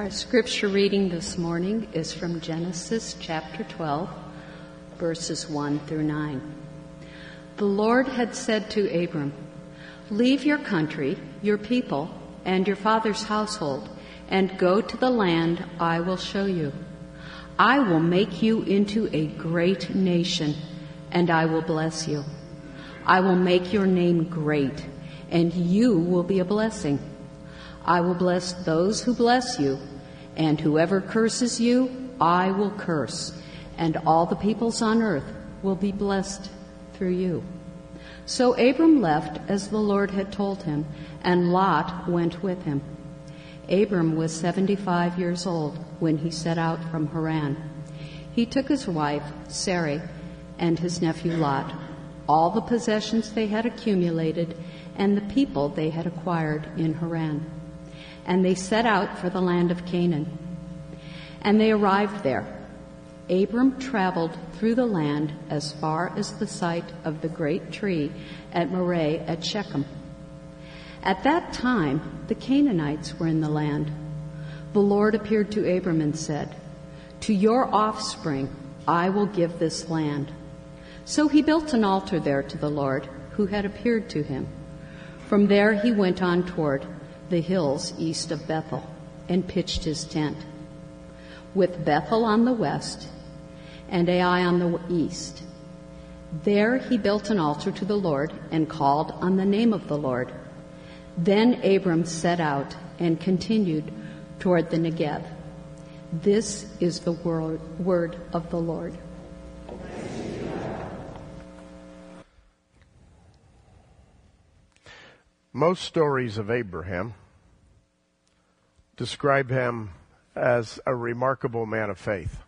Our scripture reading this morning is from Genesis chapter 12, verses 1 through 9. The Lord had said to Abram, Leave your country, your people, and your father's household, and go to the land I will show you. I will make you into a great nation, and I will bless you. I will make your name great, and you will be a blessing. I will bless those who bless you, and whoever curses you, I will curse, and all the peoples on earth will be blessed through you. So Abram left as the Lord had told him, and Lot went with him. Abram was 75 years old when he set out from Haran. He took his wife, Sarai, and his nephew Lot, all the possessions they had accumulated, and the people they had acquired in Haran and they set out for the land of Canaan. And they arrived there. Abram traveled through the land as far as the site of the great tree at Moreh at Shechem. At that time, the Canaanites were in the land. The Lord appeared to Abram and said, To your offspring I will give this land. So he built an altar there to the Lord, who had appeared to him. From there he went on toward the hills east of Bethel and pitched his tent. With Bethel on the west and Ai on the east. There he built an altar to the Lord and called on the name of the Lord. Then Abram set out and continued toward the Negev. This is the word, word of the Lord. Most stories of Abraham describe him as a remarkable man of faith.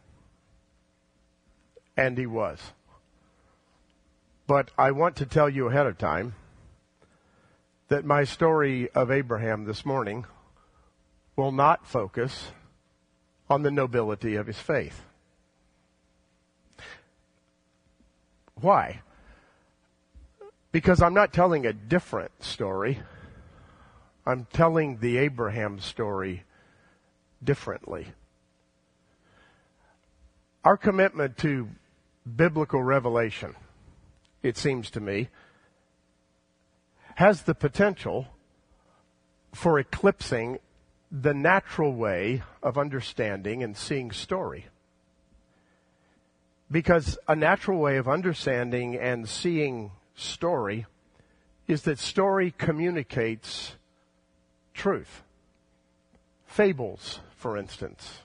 And he was. But I want to tell you ahead of time that my story of Abraham this morning will not focus on the nobility of his faith. Why? Because I'm not telling a different story. I'm telling the Abraham story differently. Our commitment to biblical revelation, it seems to me, has the potential for eclipsing the natural way of understanding and seeing story. Because a natural way of understanding and seeing story is that story communicates truth. Fables, for instance,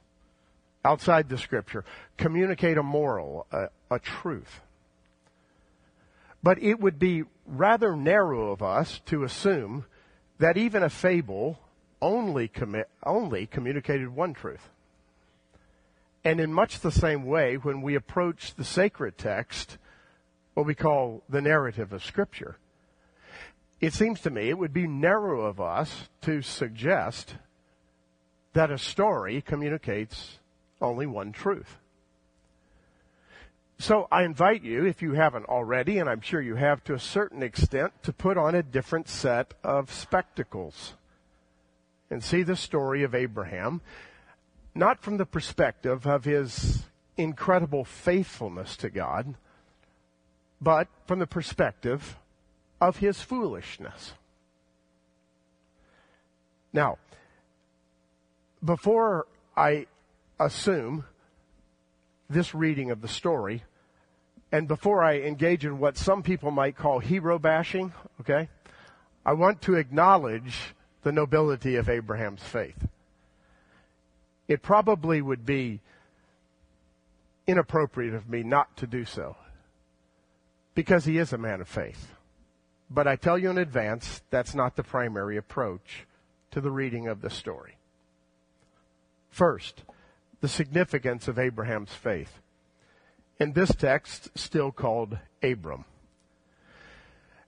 outside the scripture, communicate a moral, a, a truth. But it would be rather narrow of us to assume that even a fable only, commi- only communicated one truth. And in much the same way, when we approach the sacred text, what we call the narrative of Scripture, it seems to me it would be narrow of us to suggest that a story communicates only one truth. So I invite you, if you haven't already, and I'm sure you have to a certain extent, to put on a different set of spectacles and see the story of Abraham, not from the perspective of his incredible faithfulness to God, but from the perspective of his foolishness. Now, before I assume this reading of the story, and before I engage in what some people might call hero bashing, okay, I want to acknowledge the nobility of Abraham's faith. It probably would be inappropriate of me not to do so because he is a man of faith. But I tell you in advance, that's not the primary approach to the reading of the story. First, the significance of Abraham's faith. In this text, still called Abram.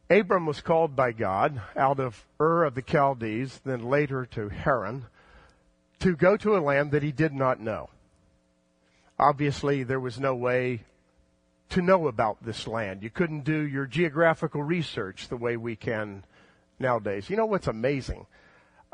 Abram was called by God out of Ur of the Chaldees, then later to Haran, to go to a land that he did not know. Obviously, there was no way to know about this land. You couldn't do your geographical research the way we can nowadays. You know what's amazing?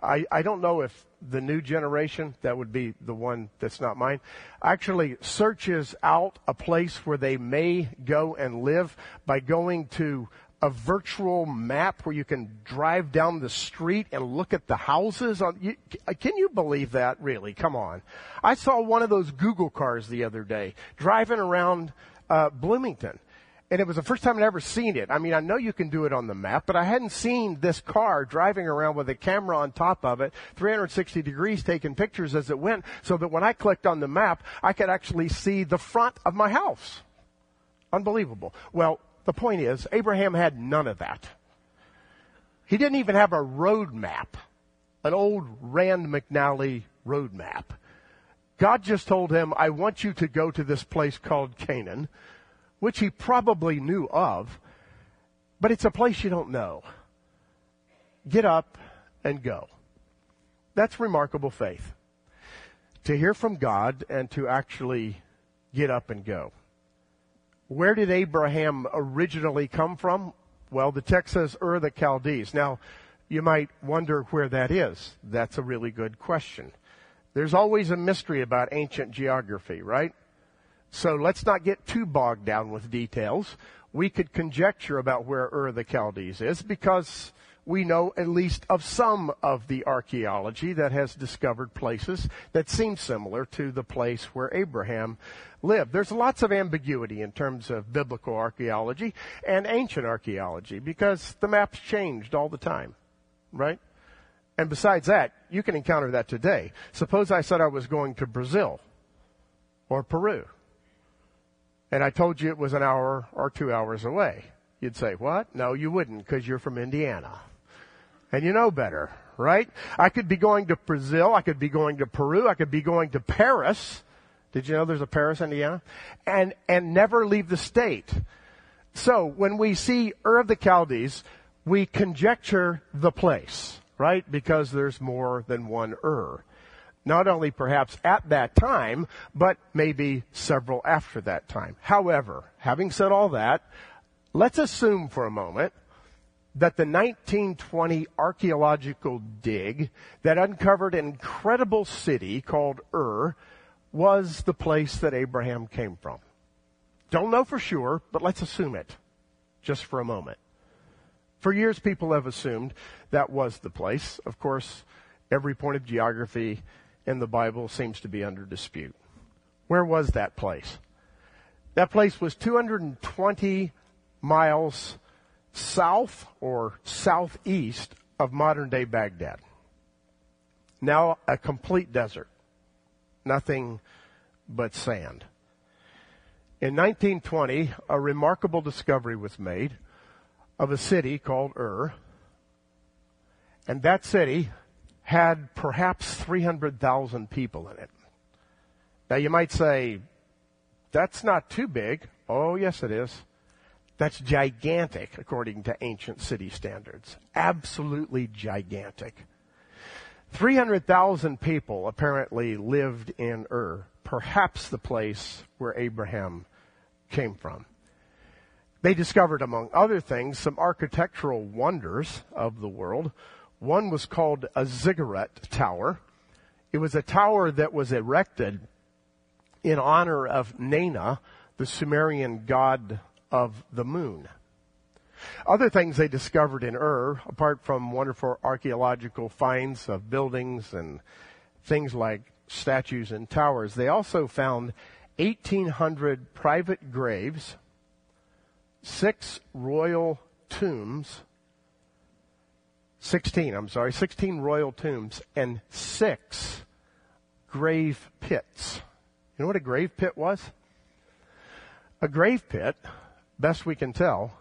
I, I don't know if the new generation, that would be the one that's not mine, actually searches out a place where they may go and live by going to a virtual map where you can drive down the street and look at the houses on you, can you believe that really come on i saw one of those google cars the other day driving around uh, bloomington and it was the first time I'd ever seen it. I mean, I know you can do it on the map, but I hadn't seen this car driving around with a camera on top of it, 360 degrees taking pictures as it went, so that when I clicked on the map, I could actually see the front of my house. Unbelievable. Well, the point is, Abraham had none of that. He didn't even have a road map, an old Rand McNally road map. God just told him, I want you to go to this place called Canaan which he probably knew of, but it's a place you don't know. Get up and go. That's remarkable faith. To hear from God and to actually get up and go. Where did Abraham originally come from? Well, the text says Ur the Chaldees. Now, you might wonder where that is. That's a really good question. There's always a mystery about ancient geography, right? So let's not get too bogged down with details. We could conjecture about where Ur the Chaldees is because we know at least of some of the archaeology that has discovered places that seem similar to the place where Abraham lived. There's lots of ambiguity in terms of biblical archaeology and ancient archaeology because the maps changed all the time, right? And besides that, you can encounter that today. Suppose I said I was going to Brazil or Peru and I told you it was an hour or two hours away. You'd say, what? No, you wouldn't because you're from Indiana. And you know better, right? I could be going to Brazil. I could be going to Peru. I could be going to Paris. Did you know there's a Paris, Indiana? And, and never leave the state. So when we see Ur of the Chaldees, we conjecture the place, right? Because there's more than one Ur not only perhaps at that time, but maybe several after that time. However, having said all that, let's assume for a moment that the 1920 archaeological dig that uncovered an incredible city called Ur was the place that Abraham came from. Don't know for sure, but let's assume it just for a moment. For years, people have assumed that was the place. Of course, every point of geography in the Bible seems to be under dispute. Where was that place? That place was 220 miles south or southeast of modern day Baghdad. Now a complete desert. Nothing but sand. In 1920, a remarkable discovery was made of a city called Ur. And that city had perhaps 300,000 people in it. Now you might say, that's not too big. Oh, yes, it is. That's gigantic according to ancient city standards. Absolutely gigantic. 300,000 people apparently lived in Ur, perhaps the place where Abraham came from. They discovered, among other things, some architectural wonders of the world. One was called a ziggurat tower. It was a tower that was erected in honor of Nana, the Sumerian god of the moon. Other things they discovered in Ur, apart from wonderful archaeological finds of buildings and things like statues and towers, they also found 1,800 private graves, six royal tombs, 16, I'm sorry, 16 royal tombs and six grave pits. You know what a grave pit was? A grave pit, best we can tell,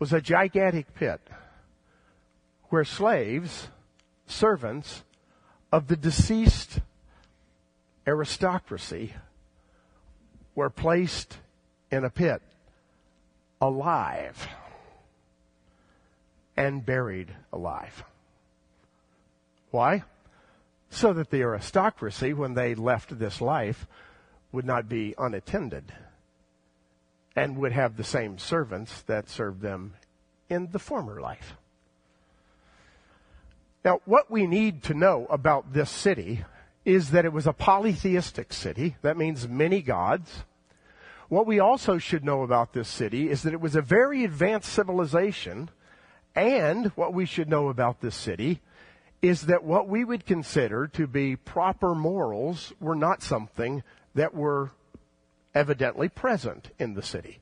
was a gigantic pit where slaves, servants of the deceased aristocracy were placed in a pit alive and buried alive. Why? So that the aristocracy, when they left this life, would not be unattended and would have the same servants that served them in the former life. Now, what we need to know about this city is that it was a polytheistic city. That means many gods. What we also should know about this city is that it was a very advanced civilization. And what we should know about this city is that what we would consider to be proper morals were not something that were evidently present in the city,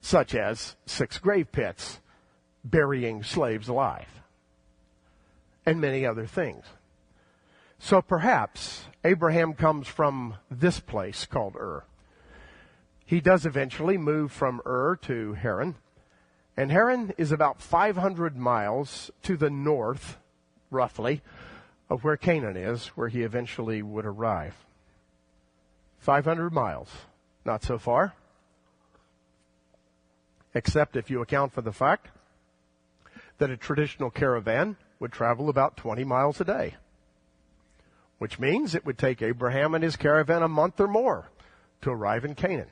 such as six grave pits burying slaves alive, and many other things. So perhaps Abraham comes from this place called Ur. He does eventually move from Ur to Haran, and Haran is about 500 miles to the north, roughly, of where Canaan is, where he eventually would arrive. 500 miles. Not so far. Except if you account for the fact that a traditional caravan would travel about 20 miles a day. Which means it would take Abraham and his caravan a month or more to arrive in Canaan.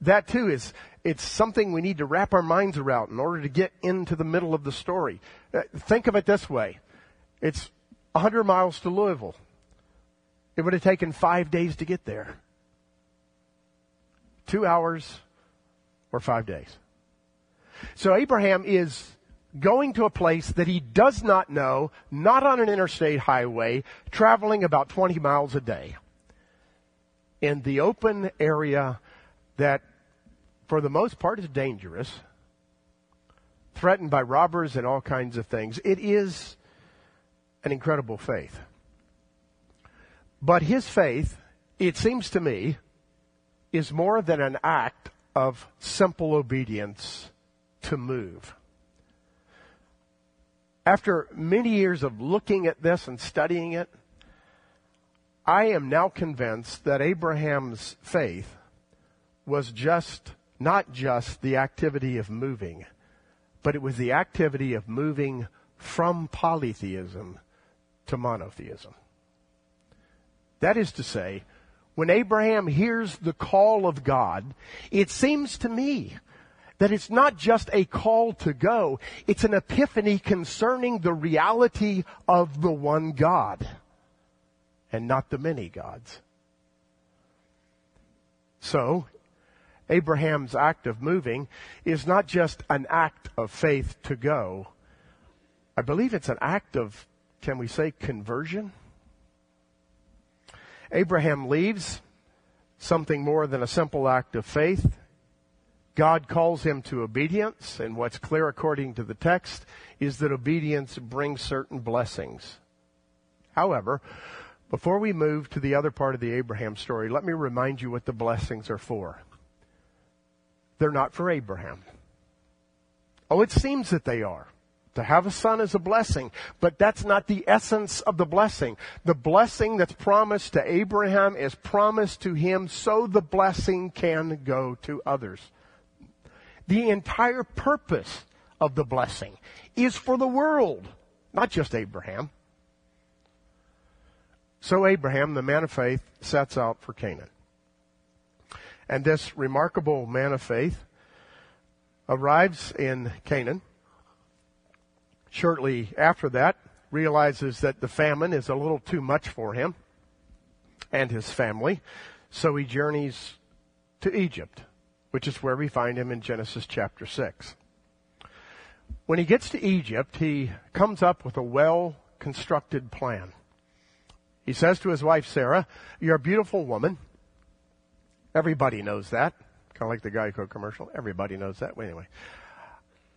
That too is, it's something we need to wrap our minds around in order to get into the middle of the story. Uh, think of it this way. It's 100 miles to Louisville. It would have taken five days to get there. Two hours or five days. So Abraham is going to a place that he does not know, not on an interstate highway, traveling about 20 miles a day. In the open area that, for the most part, is dangerous, threatened by robbers and all kinds of things. It is an incredible faith. But his faith, it seems to me, is more than an act of simple obedience to move. After many years of looking at this and studying it, I am now convinced that Abraham's faith was just, not just the activity of moving, but it was the activity of moving from polytheism to monotheism. That is to say, when Abraham hears the call of God, it seems to me that it's not just a call to go, it's an epiphany concerning the reality of the one God and not the many gods. So, Abraham's act of moving is not just an act of faith to go. I believe it's an act of, can we say, conversion? Abraham leaves something more than a simple act of faith. God calls him to obedience, and what's clear according to the text is that obedience brings certain blessings. However, before we move to the other part of the Abraham story, let me remind you what the blessings are for. They're not for Abraham. Oh, it seems that they are. To have a son is a blessing, but that's not the essence of the blessing. The blessing that's promised to Abraham is promised to him so the blessing can go to others. The entire purpose of the blessing is for the world, not just Abraham. So Abraham, the man of faith, sets out for Canaan. And this remarkable man of faith arrives in Canaan shortly after that realizes that the famine is a little too much for him and his family. So he journeys to Egypt, which is where we find him in Genesis chapter 6. When he gets to Egypt, he comes up with a well constructed plan. He says to his wife Sarah, You're a beautiful woman. Everybody knows that. Kind of like the Geico commercial. Everybody knows that. Well, anyway.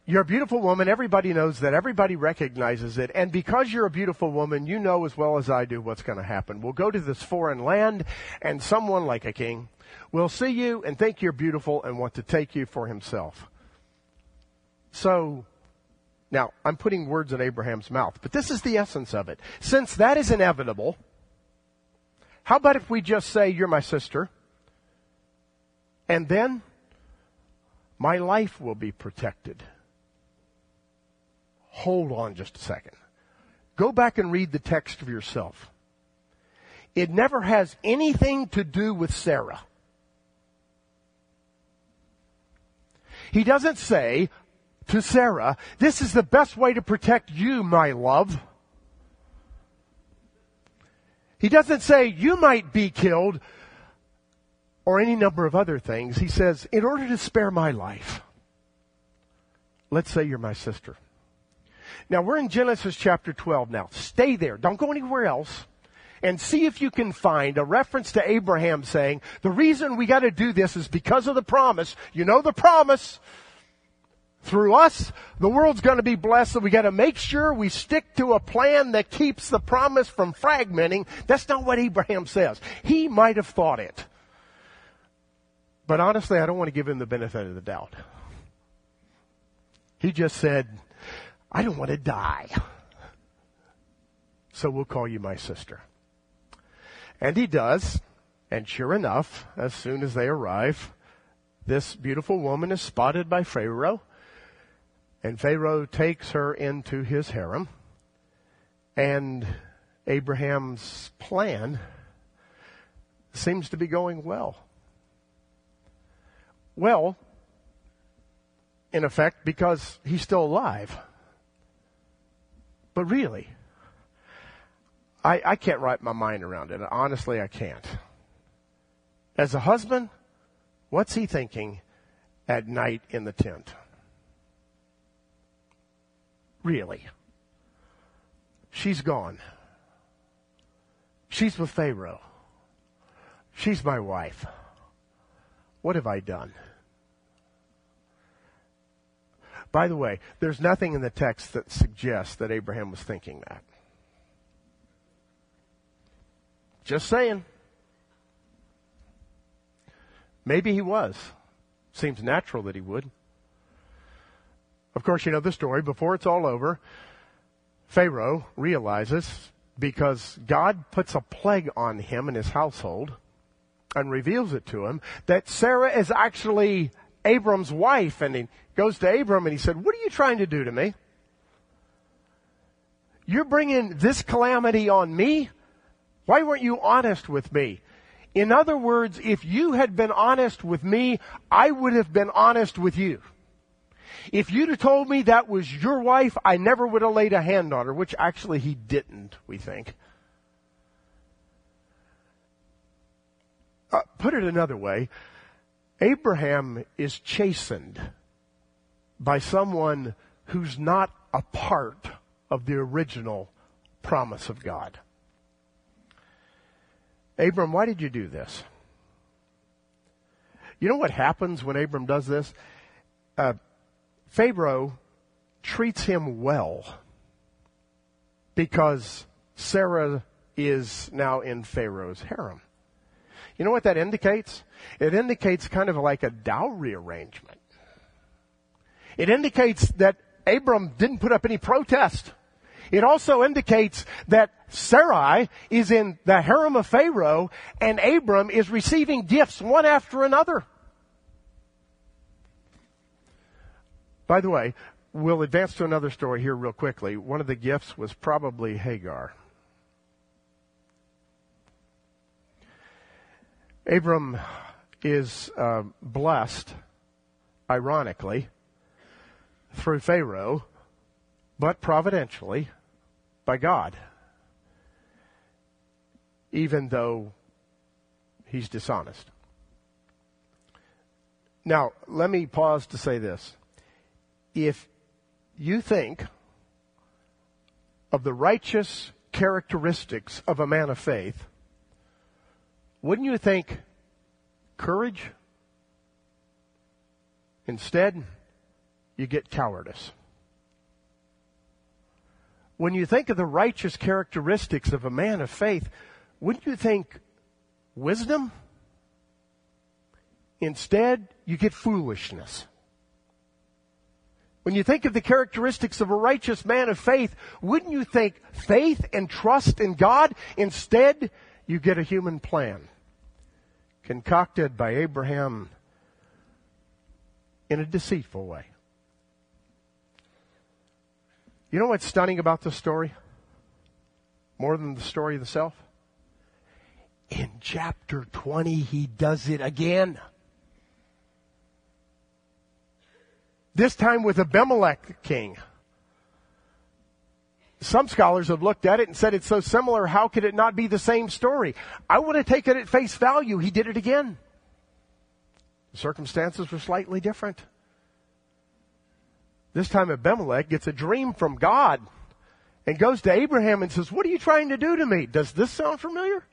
You're a beautiful woman. Everybody knows that. Everybody recognizes it. And because you're a beautiful woman, you know as well as I do what's going to happen. We'll go to this foreign land and someone like a king will see you and think you're beautiful and want to take you for himself. So, now I'm putting words in Abraham's mouth, but this is the essence of it. Since that is inevitable, how about if we just say, you're my sister, and then my life will be protected hold on just a second. Go back and read the text for yourself. It never has anything to do with Sarah. He doesn't say, to Sarah, this is the best way to protect you, my love. He doesn't say you might be killed or any number of other things. He says, in order to spare my life, let's say you're my sister. Now we're in Genesis chapter 12 now. Stay there. Don't go anywhere else. And see if you can find a reference to Abraham saying, the reason we gotta do this is because of the promise. You know the promise. Through us, the world's gonna be blessed, so we gotta make sure we stick to a plan that keeps the promise from fragmenting. That's not what Abraham says. He might have thought it. But honestly, I don't want to give him the benefit of the doubt. He just said, I don't want to die. So we'll call you my sister. And he does. And sure enough, as soon as they arrive, this beautiful woman is spotted by Pharaoh. And Pharaoh takes her into his harem. And Abraham's plan seems to be going well. Well, in effect, because he's still alive. But really, I, I can't wrap my mind around it. Honestly, I can't. As a husband, what's he thinking at night in the tent? Really? She's gone. She's with Pharaoh. She's my wife. What have I done? By the way, there's nothing in the text that suggests that Abraham was thinking that. Just saying. Maybe he was. Seems natural that he would. Of course, you know the story. Before it's all over, Pharaoh realizes because God puts a plague on him and his household and reveals it to him that Sarah is actually Abram's wife. And he goes to Abram and he said, what are you trying to do to me? You're bringing this calamity on me? Why weren't you honest with me? In other words, if you had been honest with me, I would have been honest with you. If you'd have told me that was your wife, I never would have laid a hand on her, which actually he didn't, we think. Uh, put it another way, Abraham is chastened by someone who's not a part of the original promise of God. Abram, why did you do this? You know what happens when Abram does this? Uh, Pharaoh treats him well because Sarah is now in Pharaoh's harem. You know what that indicates? It indicates kind of like a dowry arrangement. It indicates that Abram didn't put up any protest. It also indicates that Sarai is in the harem of Pharaoh and Abram is receiving gifts one after another. By the way, we'll advance to another story here real quickly. One of the gifts was probably Hagar. Abram is uh, blessed, ironically, through Pharaoh, but providentially by God, even though he's dishonest. Now, let me pause to say this. If you think of the righteous characteristics of a man of faith, wouldn't you think courage? Instead, you get cowardice. When you think of the righteous characteristics of a man of faith, wouldn't you think wisdom? Instead, you get foolishness. When you think of the characteristics of a righteous man of faith, wouldn't you think faith and trust in God? Instead, you get a human plan concocted by Abraham in a deceitful way. You know what's stunning about this story? More than the story itself? In chapter 20, he does it again. This time with Abimelech king. Some scholars have looked at it and said it's so similar, how could it not be the same story? I would have taken it at face value. He did it again. The circumstances were slightly different. This time Abimelech gets a dream from God and goes to Abraham and says, What are you trying to do to me? Does this sound familiar?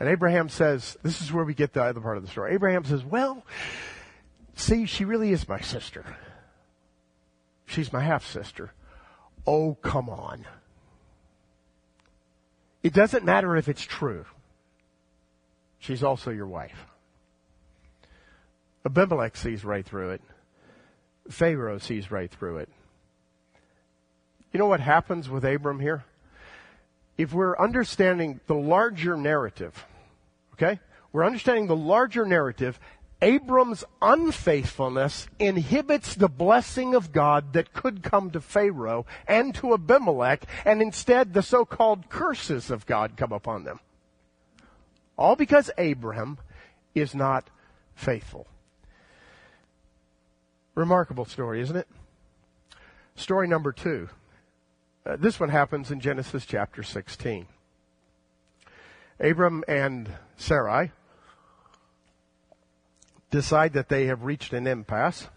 And Abraham says, This is where we get the other part of the story. Abraham says, Well, see, she really is my sister. She's my half sister. Oh, come on. It doesn't matter if it's true. She's also your wife. Abimelech sees right through it. Pharaoh sees right through it. You know what happens with Abram here? If we're understanding the larger narrative, okay? We're understanding the larger narrative. Abram's unfaithfulness inhibits the blessing of God that could come to Pharaoh and to Abimelech, and instead the so-called curses of God come upon them. All because Abraham is not faithful. Remarkable story, isn't it? Story number two. Uh, this one happens in Genesis chapter 16. Abram and Sarai decide that they have reached an impasse.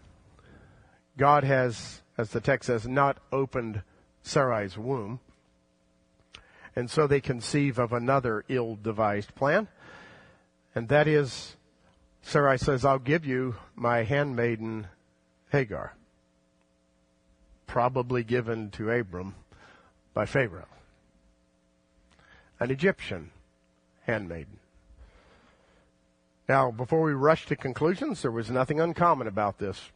God has, as the text says, not opened Sarai's womb. And so they conceive of another ill devised plan. And that is, Sarai says, I'll give you my handmaiden Hagar. Probably given to Abram by Pharaoh. An Egyptian handmaiden. Now, before we rush to conclusions, there was nothing uncommon about this.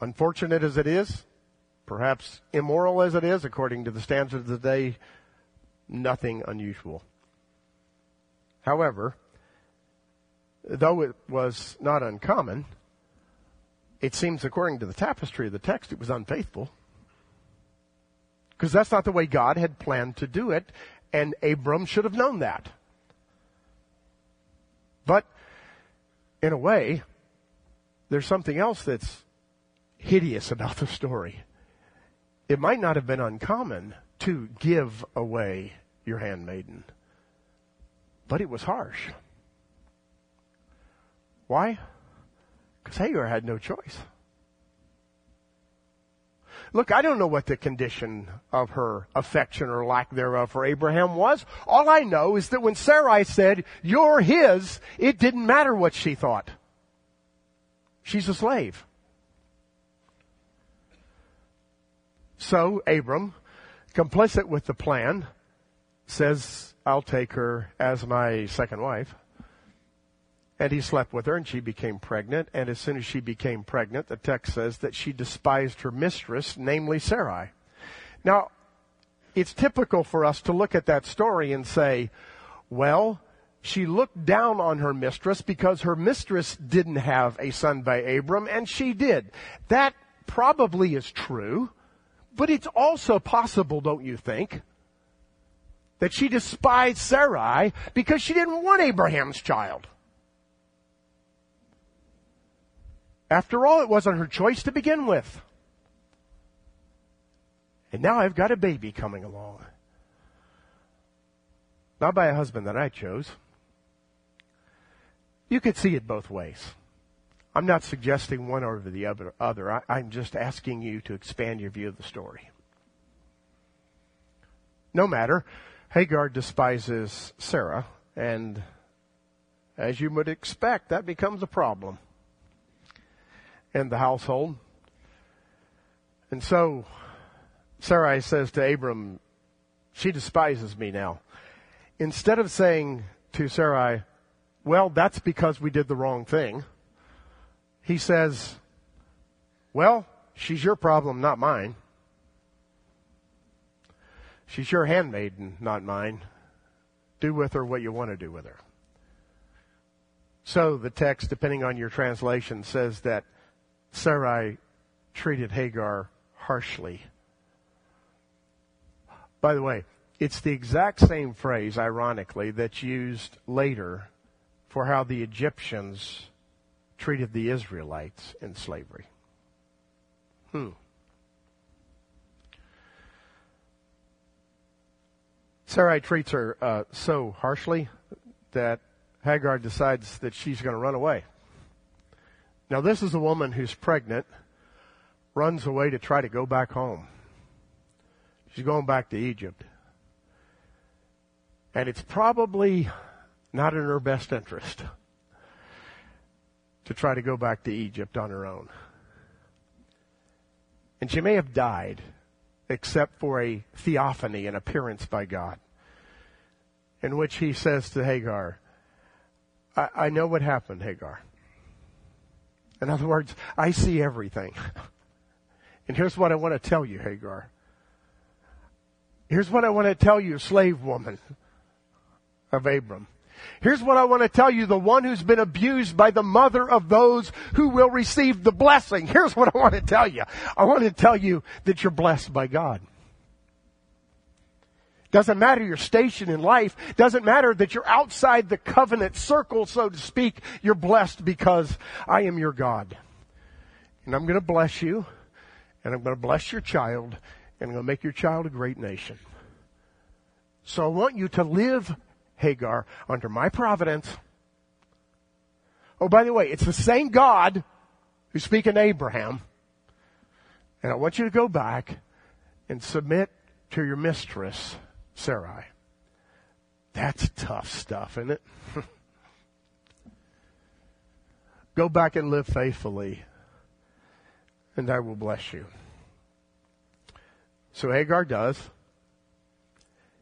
Unfortunate as it is, perhaps immoral as it is, according to the standards of the day, nothing unusual. However, though it was not uncommon, it seems according to the tapestry of the text, it was unfaithful. Because that's not the way God had planned to do it, and Abram should have known that. But, in a way, there's something else that's hideous about the story. It might not have been uncommon to give away your handmaiden, but it was harsh. Why? Because Hagar had no choice. Look, I don't know what the condition of her affection or lack thereof for Abraham was. All I know is that when Sarai said, you're his, it didn't matter what she thought. She's a slave. So Abram, complicit with the plan, says, I'll take her as my second wife. And he slept with her and she became pregnant. And as soon as she became pregnant, the text says that she despised her mistress, namely Sarai. Now, it's typical for us to look at that story and say, well, she looked down on her mistress because her mistress didn't have a son by Abram and she did. That probably is true, but it's also possible, don't you think, that she despised Sarai because she didn't want Abraham's child. After all, it wasn't her choice to begin with. And now I've got a baby coming along. Not by a husband that I chose. You could see it both ways. I'm not suggesting one over the other. I, am just asking you to expand your view of the story. No matter, Hagar despises Sarah, and as you would expect, that becomes a problem in the household. And so Sarai says to Abram, she despises me now. Instead of saying to Sarai, well, that's because we did the wrong thing, he says, well, she's your problem, not mine. She's your handmaiden, not mine. Do with her what you want to do with her. So the text, depending on your translation, says that Sarai treated Hagar harshly. By the way, it's the exact same phrase, ironically, that's used later for how the Egyptians treated the Israelites in slavery. Hmm. Sarai treats her uh, so harshly that Hagar decides that she's going to run away. Now, this is a woman who's pregnant, runs away to try to go back home. She's going back to Egypt. And it's probably not in her best interest to try to go back to Egypt on her own. And she may have died except for a theophany, an appearance by God, in which he says to Hagar, I, I know what happened, Hagar. In other words, I see everything. and here's what I want to tell you, Hagar. Here's what I want to tell you, slave woman of Abram. Here's what I want to tell you, the one who's been abused by the mother of those who will receive the blessing. Here's what I want to tell you. I want to tell you that you're blessed by God. Doesn't matter your station in life. Doesn't matter that you're outside the covenant circle, so to speak. You're blessed because I am your God. And I'm going to bless you, and I'm going to bless your child, and I'm going to make your child a great nation. So I want you to live Hagar under my providence. Oh, by the way, it's the same God who's speaking to Abraham. And I want you to go back and submit to your mistress, Sarai. That's tough stuff, isn't it? go back and live faithfully, and I will bless you. So Hagar does.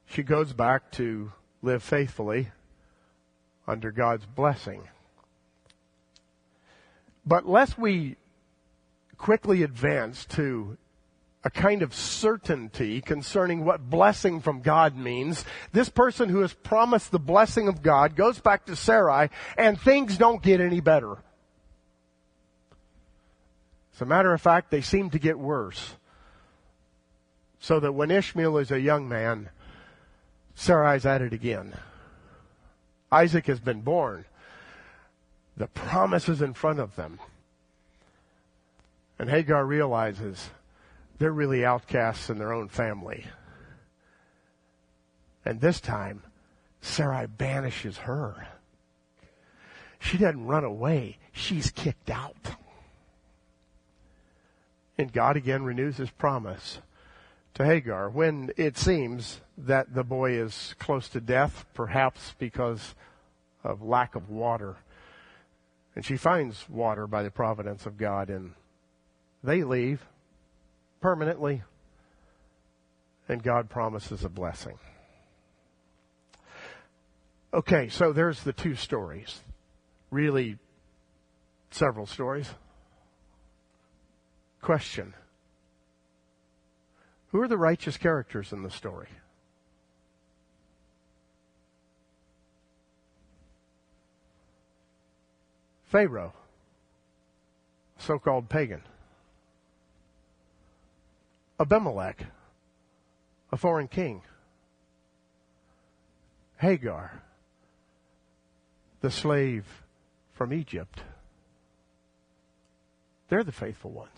She goes back to live faithfully under God's blessing. But lest we quickly advance to a kind of certainty concerning what blessing from God means. This person who has promised the blessing of God goes back to Sarai and things don't get any better. As a matter of fact, they seem to get worse. So that when Ishmael is a young man, Sarai's at it again. Isaac has been born. The promise is in front of them. And Hagar realizes they're really outcasts in their own family. And this time, Sarai banishes her. She doesn't run away. She's kicked out. And God again renews his promise to Hagar when it seems that the boy is close to death, perhaps because of lack of water. And she finds water by the providence of God and they leave permanently and God promises a blessing. Okay, so there's the two stories. Really several stories. Question. Who are the righteous characters in the story? Pharaoh, so called pagan. Abimelech, a foreign king. Hagar, the slave from Egypt. They're the faithful ones.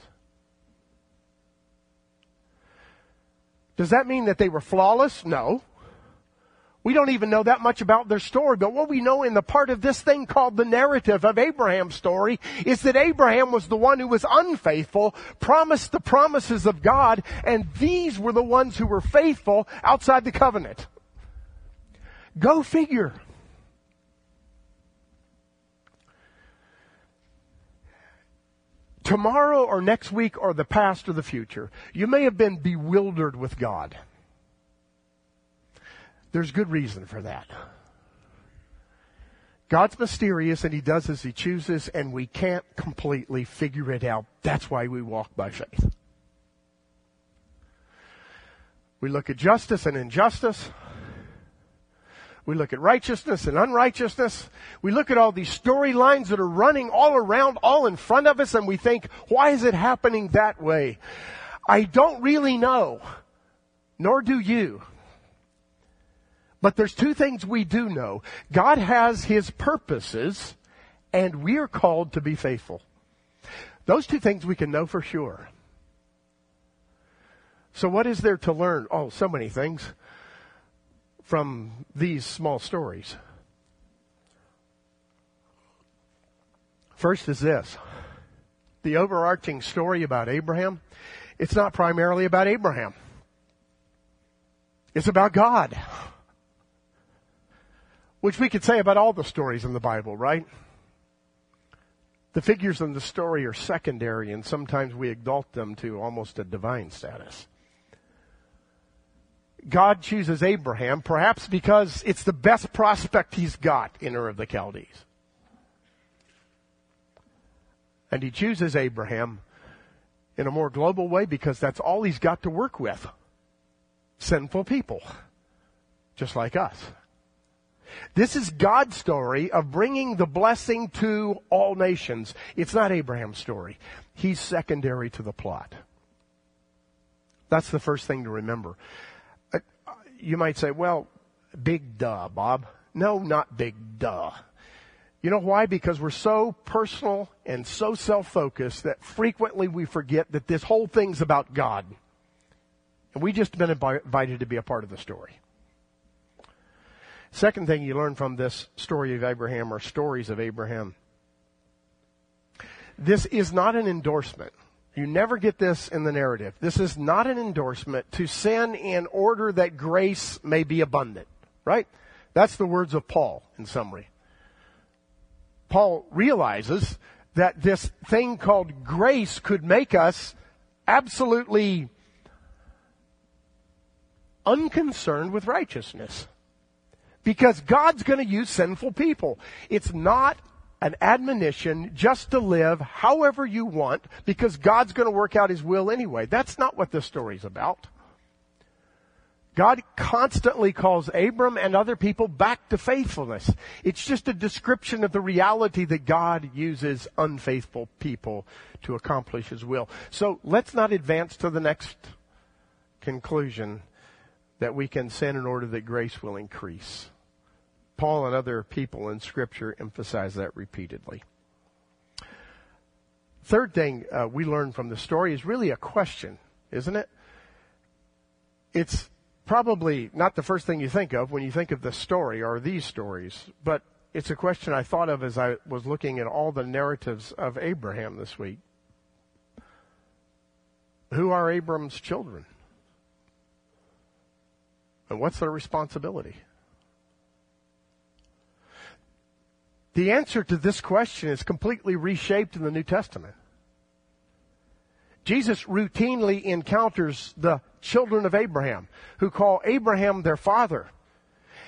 Does that mean that they were flawless? No. We don't even know that much about their story, but what we know in the part of this thing called the narrative of Abraham's story is that Abraham was the one who was unfaithful, promised the promises of God, and these were the ones who were faithful outside the covenant. Go figure. tomorrow or next week or the past or the future, you may have been bewildered with God. There's good reason for that. God's mysterious and He does as He chooses and we can't completely figure it out. That's why we walk by faith. We look at justice and injustice. We look at righteousness and unrighteousness. We look at all these storylines that are running all around, all in front of us, and we think, why is it happening that way? I don't really know, nor do you. But there's two things we do know. God has His purposes, and we are called to be faithful. Those two things we can know for sure. So what is there to learn? Oh, so many things from these small stories. First is this. The overarching story about Abraham, it's not primarily about Abraham. It's about God. Which we could say about all the stories in the Bible, right? The figures in the story are secondary and sometimes we exalt them to almost a divine status. God chooses Abraham perhaps because it's the best prospect he's got in Ur of the Chaldees. And he chooses Abraham in a more global way because that's all he's got to work with. Sinful people. Just like us. This is God's story of bringing the blessing to all nations. It's not Abraham's story. He's secondary to the plot. That's the first thing to remember. Uh, you might say, well, big duh, Bob. No, not big duh. You know why? Because we're so personal and so self-focused that frequently we forget that this whole thing's about God. And we just been invited to be a part of the story. Second thing you learn from this story of Abraham or stories of Abraham. This is not an endorsement. You never get this in the narrative. This is not an endorsement to sin in order that grace may be abundant. Right? That's the words of Paul in summary. Paul realizes that this thing called grace could make us absolutely unconcerned with righteousness. Because God's going to use sinful people. It's not an admonition just to live however you want because God's going to work out His will anyway. That's not what this story's about. God constantly calls Abram and other people back to faithfulness. It's just a description of the reality that God uses unfaithful people to accomplish His will. So let's not advance to the next conclusion that we can sin in order that grace will increase. Paul and other people in scripture emphasize that repeatedly. Third thing uh, we learn from the story is really a question, isn't it? It's probably not the first thing you think of when you think of the story or these stories, but it's a question I thought of as I was looking at all the narratives of Abraham this week. Who are Abram's children? And what's their responsibility? The answer to this question is completely reshaped in the New Testament. Jesus routinely encounters the children of Abraham who call Abraham their father.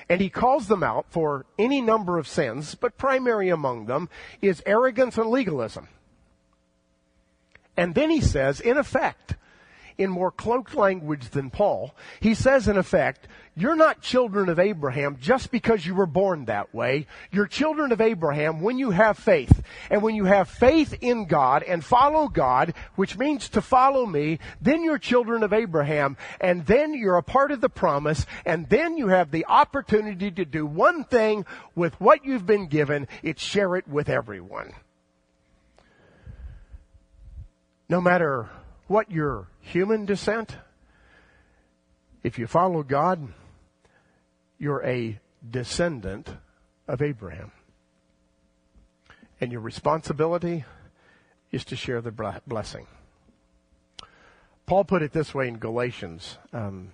And he calls them out for any number of sins, but primary among them is arrogance and legalism. And then he says, in effect, in more cloaked language than Paul, he says in effect, you're not children of Abraham just because you were born that way. You're children of Abraham when you have faith. And when you have faith in God and follow God, which means to follow me, then you're children of Abraham. And then you're a part of the promise. And then you have the opportunity to do one thing with what you've been given. It's share it with everyone. No matter what your human descent, if you follow God, you're a descendant of Abraham. And your responsibility is to share the blessing. Paul put it this way in Galatians. Um,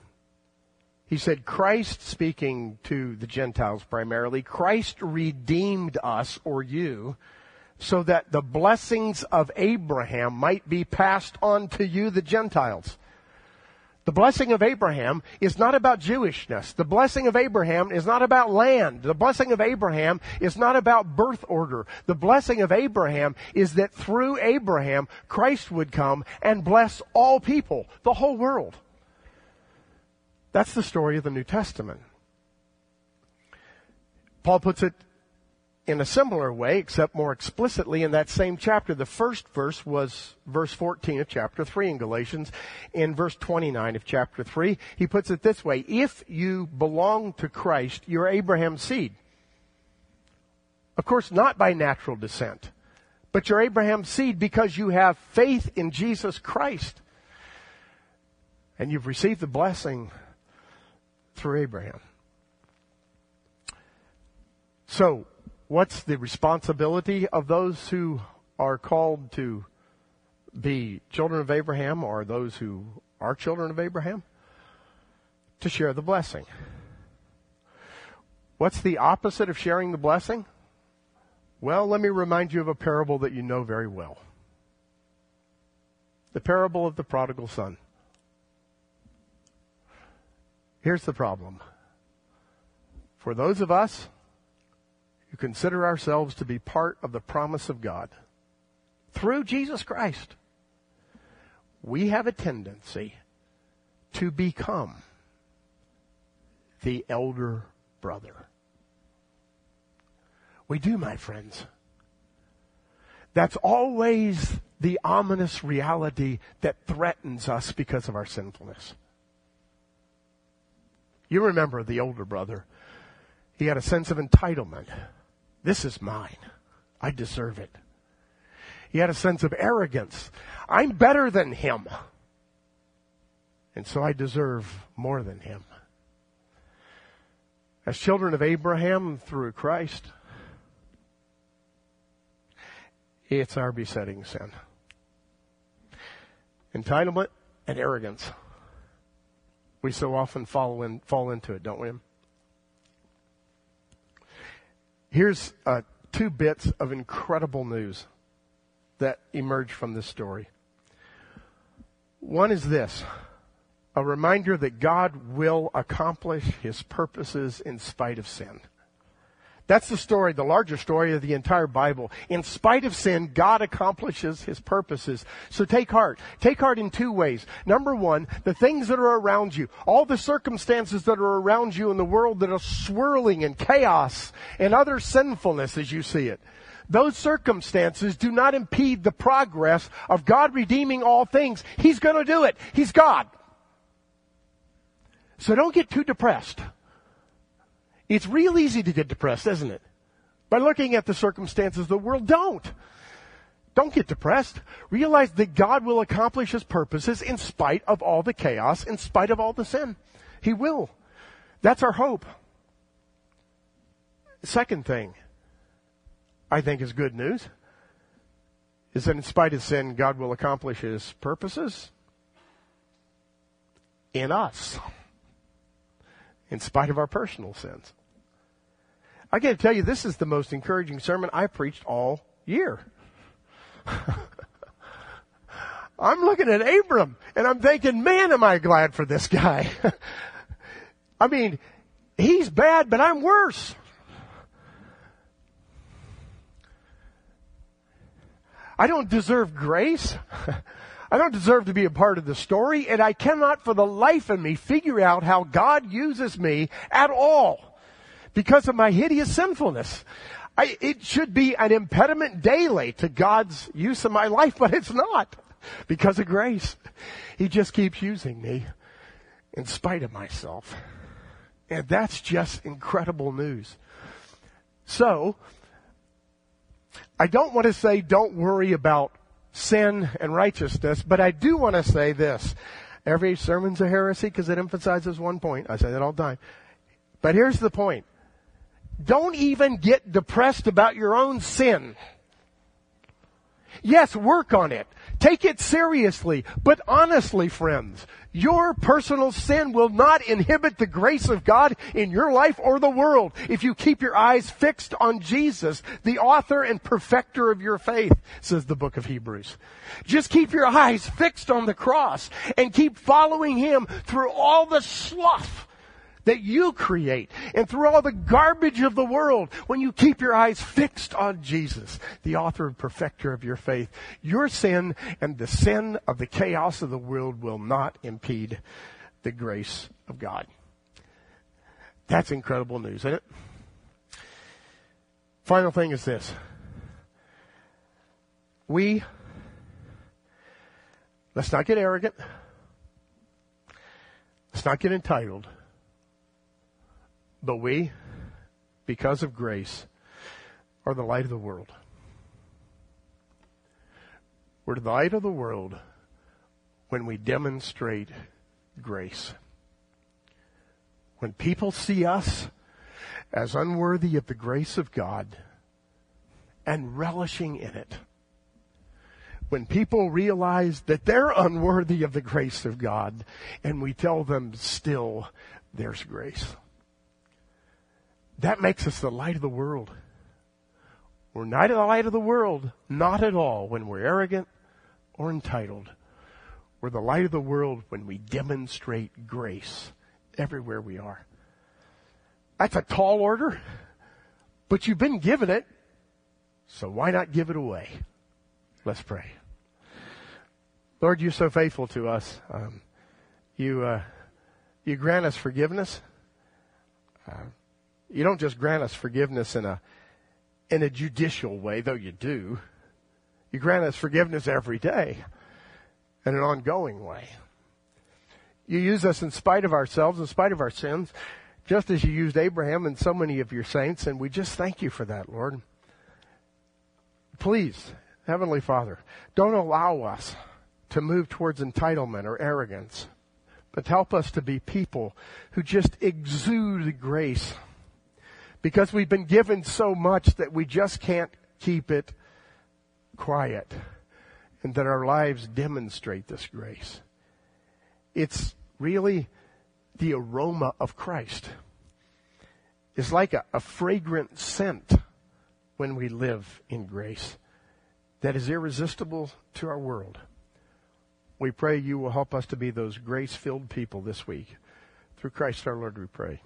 he said, Christ, speaking to the Gentiles primarily, Christ redeemed us or you so that the blessings of Abraham might be passed on to you, the Gentiles. The blessing of Abraham is not about Jewishness. The blessing of Abraham is not about land. The blessing of Abraham is not about birth order. The blessing of Abraham is that through Abraham, Christ would come and bless all people, the whole world. That's the story of the New Testament. Paul puts it in a similar way, except more explicitly in that same chapter. The first verse was verse 14 of chapter 3 in Galatians. In verse 29 of chapter 3, he puts it this way, if you belong to Christ, you're Abraham's seed. Of course, not by natural descent, but you're Abraham's seed because you have faith in Jesus Christ. And you've received the blessing through Abraham. So, what's the responsibility of those who are called to be children of Abraham or those who are children of Abraham? To share the blessing. What's the opposite of sharing the blessing? Well, let me remind you of a parable that you know very well. The parable of the prodigal son. Here's the problem. For those of us who consider ourselves to be part of the promise of God through Jesus Christ, we have a tendency to become the elder brother. We do, my friends. That's always the ominous reality that threatens us because of our sinfulness. You remember the older brother. He had a sense of entitlement. This is mine. I deserve it. He had a sense of arrogance. I'm better than him. And so I deserve more than him. As children of Abraham through Christ, it's our besetting sin. Entitlement and arrogance. We so often fall, in, fall into it, don't we? Here's uh, two bits of incredible news that emerge from this story. One is this a reminder that God will accomplish his purposes in spite of sin. That's the story, the larger story of the entire Bible. In spite of sin, God accomplishes His purposes. So take heart. Take heart in two ways. Number one, the things that are around you, all the circumstances that are around you in the world that are swirling in chaos and other sinfulness as you see it. Those circumstances do not impede the progress of God redeeming all things. He's gonna do it. He's God. So don't get too depressed. It's real easy to get depressed, isn't it? By looking at the circumstances of the world. Don't. Don't get depressed. Realize that God will accomplish His purposes in spite of all the chaos, in spite of all the sin. He will. That's our hope. Second thing I think is good news is that in spite of sin, God will accomplish His purposes in us, in spite of our personal sins. I got to tell you, this is the most encouraging sermon I preached all year. I'm looking at Abram and I'm thinking, man, am I glad for this guy. I mean, he's bad, but I'm worse. I don't deserve grace. I don't deserve to be a part of the story, and I cannot for the life of me figure out how God uses me at all because of my hideous sinfulness. I, it should be an impediment daily to God's use of my life, but it's not because of grace. He just keeps using me in spite of myself. And that's just incredible news. So, I don't want to say don't worry about sin and righteousness, but I do want to say this. Every sermon's a heresy because it emphasizes one point. I say that all the time. But here's the point. Don't even get depressed about your own sin. Yes, work on it. Take it seriously. But honestly, friends, your personal sin will not inhibit the grace of God in your life or the world if you keep your eyes fixed on Jesus, the author and perfecter of your faith, says the book of Hebrews. Just keep your eyes fixed on the cross and keep following Him through all the slough that you create and through all the garbage of the world when you keep your eyes fixed on Jesus, the author and perfecter of your faith. Your sin and the sin of the chaos of the world will not impede the grace of God. That's incredible news, isn't it? Final thing is this. We, let's not get arrogant. Let's not get entitled. But we, because of grace, are the light of the world. We're the light of the world when we demonstrate grace. When people see us as unworthy of the grace of God and relishing in it, when people realize that they're unworthy of the grace of God and we tell them still there's grace. That makes us the light of the world. We're not the light of the world, not at all when we're arrogant or entitled. We're the light of the world when we demonstrate grace everywhere we are. That's a tall order, but you've been given it, so why not give it away? Let's pray. Lord, you're so faithful to us. Um, you, uh, you grant us forgiveness. Uh, you don't just grant us forgiveness in a, in a judicial way, though you do. You grant us forgiveness every day in an ongoing way. You use us in spite of ourselves, in spite of our sins, just as you used Abraham and so many of your saints, and we just thank you for that, Lord. Please, Heavenly Father, don't allow us to move towards entitlement or arrogance, but help us to be people who just exude grace because we've been given so much that we just can't keep it quiet and that our lives demonstrate this grace. It's really the aroma of Christ. It's like a, a, fragrant scent when we live in grace that is irresistible to our world. We pray you will help us to be those grace filled people this week. Through Christ our Lord we pray.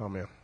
Amen.